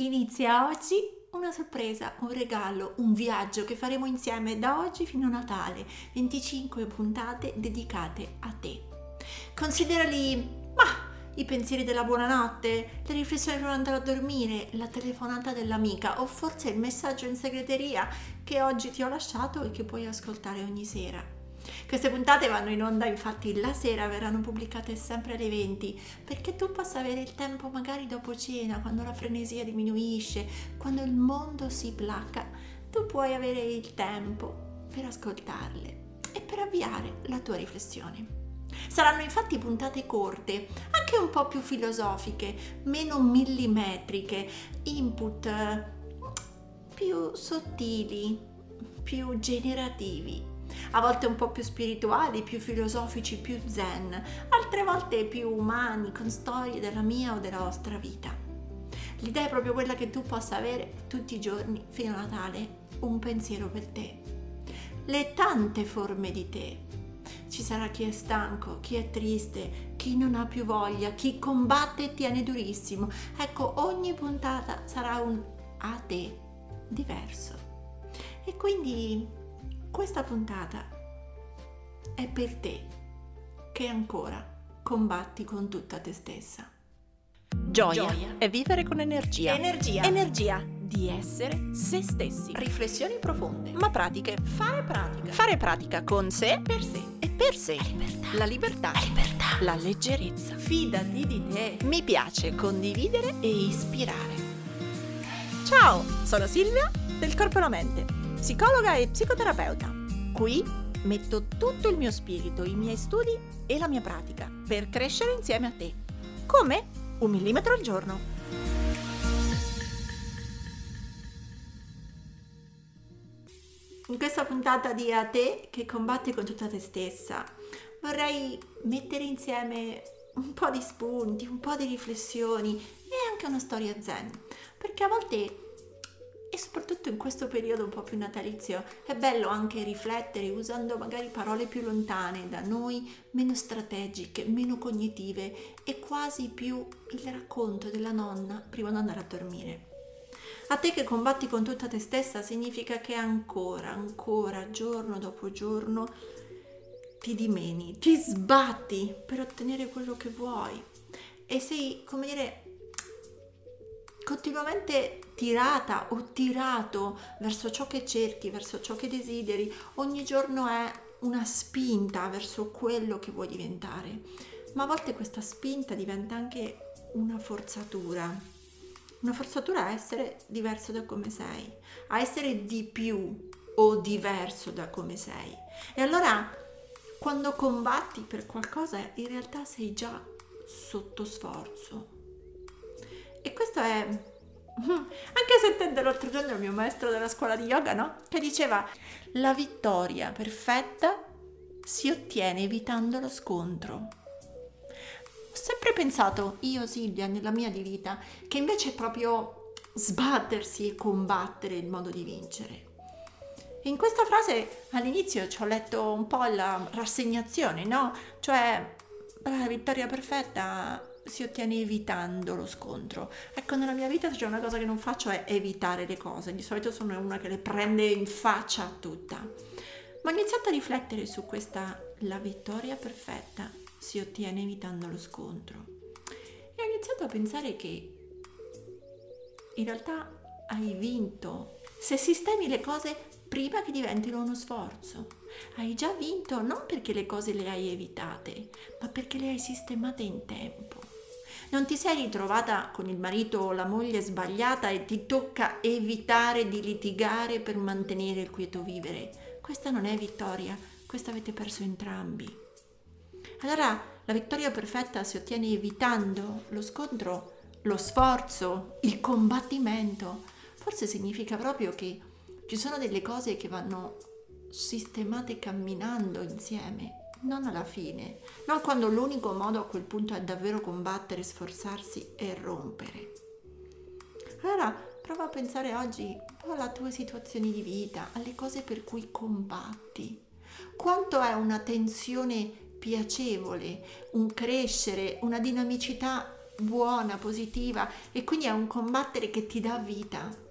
Inizia oggi una sorpresa, un regalo, un viaggio che faremo insieme da oggi fino a Natale. 25 puntate dedicate a te. Considerali, ma i pensieri della buonanotte, le riflessioni di andare a dormire, la telefonata dell'amica o forse il messaggio in segreteria che oggi ti ho lasciato e che puoi ascoltare ogni sera. Queste puntate vanno in onda infatti la sera, verranno pubblicate sempre alle 20 perché tu possa avere il tempo magari dopo cena, quando la frenesia diminuisce, quando il mondo si placa, tu puoi avere il tempo per ascoltarle e per avviare la tua riflessione. Saranno infatti puntate corte, anche un po' più filosofiche, meno millimetriche, input eh, più sottili, più generativi a volte un po' più spirituali, più filosofici, più zen, altre volte più umani, con storie della mia o della vostra vita. L'idea è proprio quella che tu possa avere tutti i giorni fino a Natale un pensiero per te. Le tante forme di te. Ci sarà chi è stanco, chi è triste, chi non ha più voglia, chi combatte e tiene durissimo. Ecco, ogni puntata sarà un a te diverso. E quindi questa puntata è per te che ancora combatti con tutta te stessa. Gioia, Gioia. è vivere con energia. Energia. Energia di essere se stessi. Riflessioni profonde. Ma pratiche. Fare pratica. Fare pratica con sé. Per sé. E per sé. La libertà. La libertà. La libertà. La leggerezza. Fidati di te. Mi piace condividere e ispirare. Ciao, sono Silvia del Corpo e la Mente psicologa e psicoterapeuta. Qui metto tutto il mio spirito, i miei studi e la mia pratica per crescere insieme a te. Come? Un millimetro al giorno. In questa puntata di A te che combatti con tutta te stessa, vorrei mettere insieme un po' di spunti, un po' di riflessioni e anche una storia zen, perché a volte soprattutto in questo periodo un po' più natalizio è bello anche riflettere usando magari parole più lontane da noi, meno strategiche, meno cognitive e quasi più il racconto della nonna prima di andare a dormire. A te che combatti con tutta te stessa significa che ancora, ancora, giorno dopo giorno, ti dimeni, ti sbatti per ottenere quello che vuoi e sei, come dire, continuamente tirata o tirato verso ciò che cerchi, verso ciò che desideri, ogni giorno è una spinta verso quello che vuoi diventare, ma a volte questa spinta diventa anche una forzatura, una forzatura a essere diverso da come sei, a essere di più o diverso da come sei. E allora quando combatti per qualcosa in realtà sei già sotto sforzo e questo è... Anche sentendo l'altro giorno il mio maestro della scuola di yoga, no? Che diceva, la vittoria perfetta si ottiene evitando lo scontro. Ho sempre pensato, io Silvia, nella mia di vita, che invece è proprio sbattersi e combattere il modo di vincere. In questa frase all'inizio ci ho letto un po' la rassegnazione, no? Cioè, la vittoria perfetta si ottiene evitando lo scontro. Ecco, nella mia vita c'è una cosa che non faccio è evitare le cose, di solito sono una che le prende in faccia tutta. Ma ho iniziato a riflettere su questa la vittoria perfetta si ottiene evitando lo scontro. E ho iniziato a pensare che in realtà hai vinto se sistemi le cose prima che diventino uno sforzo. Hai già vinto non perché le cose le hai evitate, ma perché le hai sistemate in tempo. Non ti sei ritrovata con il marito o la moglie sbagliata e ti tocca evitare di litigare per mantenere il quieto vivere. Questa non è vittoria, questa avete perso entrambi. Allora la vittoria perfetta si ottiene evitando lo scontro, lo sforzo, il combattimento. Forse significa proprio che ci sono delle cose che vanno sistemate camminando insieme non alla fine, non quando l'unico modo a quel punto è davvero combattere, sforzarsi e rompere. Allora prova a pensare oggi un po' alla tua situazione di vita, alle cose per cui combatti. Quanto è una tensione piacevole, un crescere, una dinamicità buona, positiva e quindi è un combattere che ti dà vita.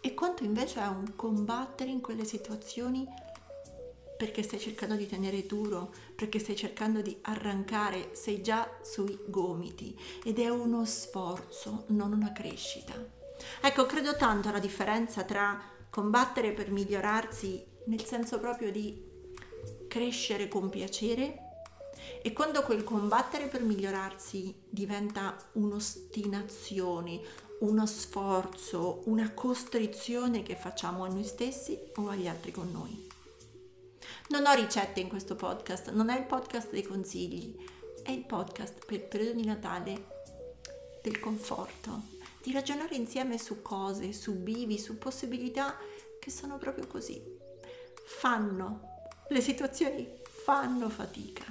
E quanto invece è un combattere in quelle situazioni perché stai cercando di tenere duro, perché stai cercando di arrancare, sei già sui gomiti ed è uno sforzo, non una crescita. Ecco, credo tanto alla differenza tra combattere per migliorarsi nel senso proprio di crescere con piacere e quando quel combattere per migliorarsi diventa un'ostinazione, uno sforzo, una costrizione che facciamo a noi stessi o agli altri con noi. Non ho ricette in questo podcast, non è il podcast dei consigli, è il podcast per il periodo di Natale del conforto, di ragionare insieme su cose, su bivi, su possibilità che sono proprio così. Fanno, le situazioni fanno fatica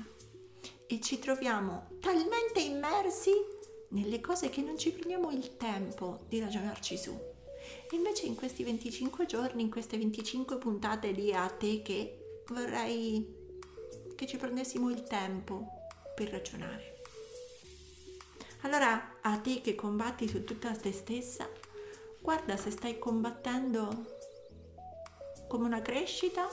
e ci troviamo talmente immersi nelle cose che non ci prendiamo il tempo di ragionarci su. Invece in questi 25 giorni, in queste 25 puntate di A te che vorrei che ci prendessimo il tempo per ragionare. Allora, a te che combatti su tutta te stessa, guarda se stai combattendo come una crescita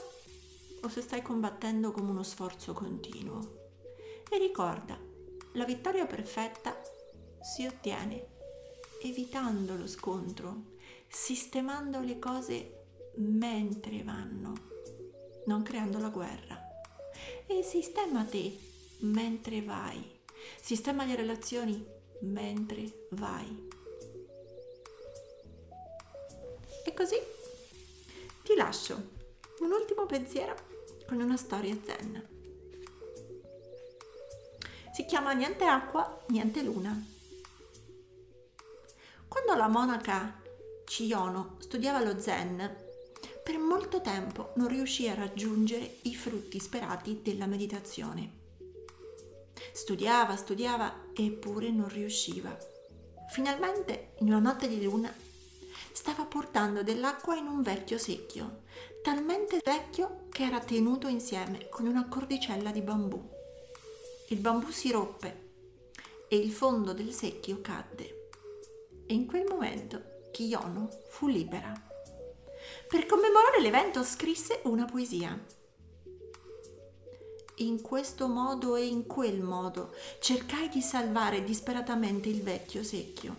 o se stai combattendo come uno sforzo continuo. E ricorda, la vittoria perfetta si ottiene evitando lo scontro, sistemando le cose mentre vanno, non creando la guerra. E sistema te mentre vai, sistema le relazioni mentre vai. E così ti lascio un ultimo pensiero con una storia zen. Si chiama Niente acqua, niente luna. Quando la monaca Chiyono studiava lo zen, per molto tempo non riuscì a raggiungere i frutti sperati della meditazione. Studiava, studiava, eppure non riusciva. Finalmente, in una notte di luna, stava portando dell'acqua in un vecchio secchio, talmente vecchio che era tenuto insieme con una cordicella di bambù il bambù si roppe e il fondo del secchio cadde. E in quel momento Kiyono fu libera. Per commemorare l'evento scrisse una poesia. In questo modo e in quel modo cercai di salvare disperatamente il vecchio secchio,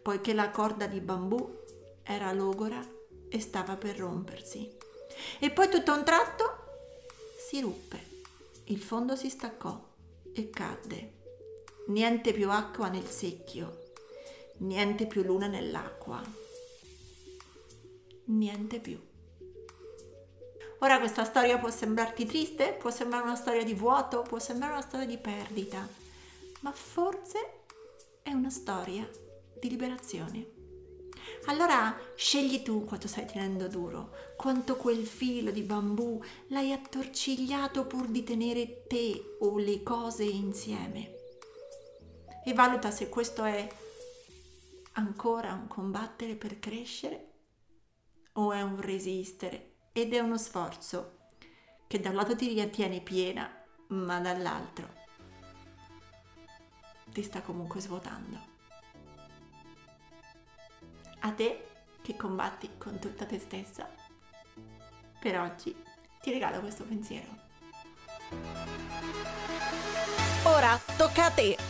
poiché la corda di bambù era logora e stava per rompersi. E poi tutto a un tratto si ruppe, il fondo si staccò e cadde. Niente più acqua nel secchio, niente più luna nell'acqua, niente più. Ora questa storia può sembrarti triste, può sembrare una storia di vuoto, può sembrare una storia di perdita, ma forse è una storia di liberazione. Allora scegli tu quanto stai tenendo duro, quanto quel filo di bambù l'hai attorcigliato pur di tenere te o le cose insieme. E valuta se questo è ancora un combattere per crescere o è un resistere ed è uno sforzo che da un lato ti riattiene piena, ma dall'altro ti sta comunque svuotando a te che combatti con tutta te stessa. Per oggi ti regalo questo pensiero. Ora tocca a te.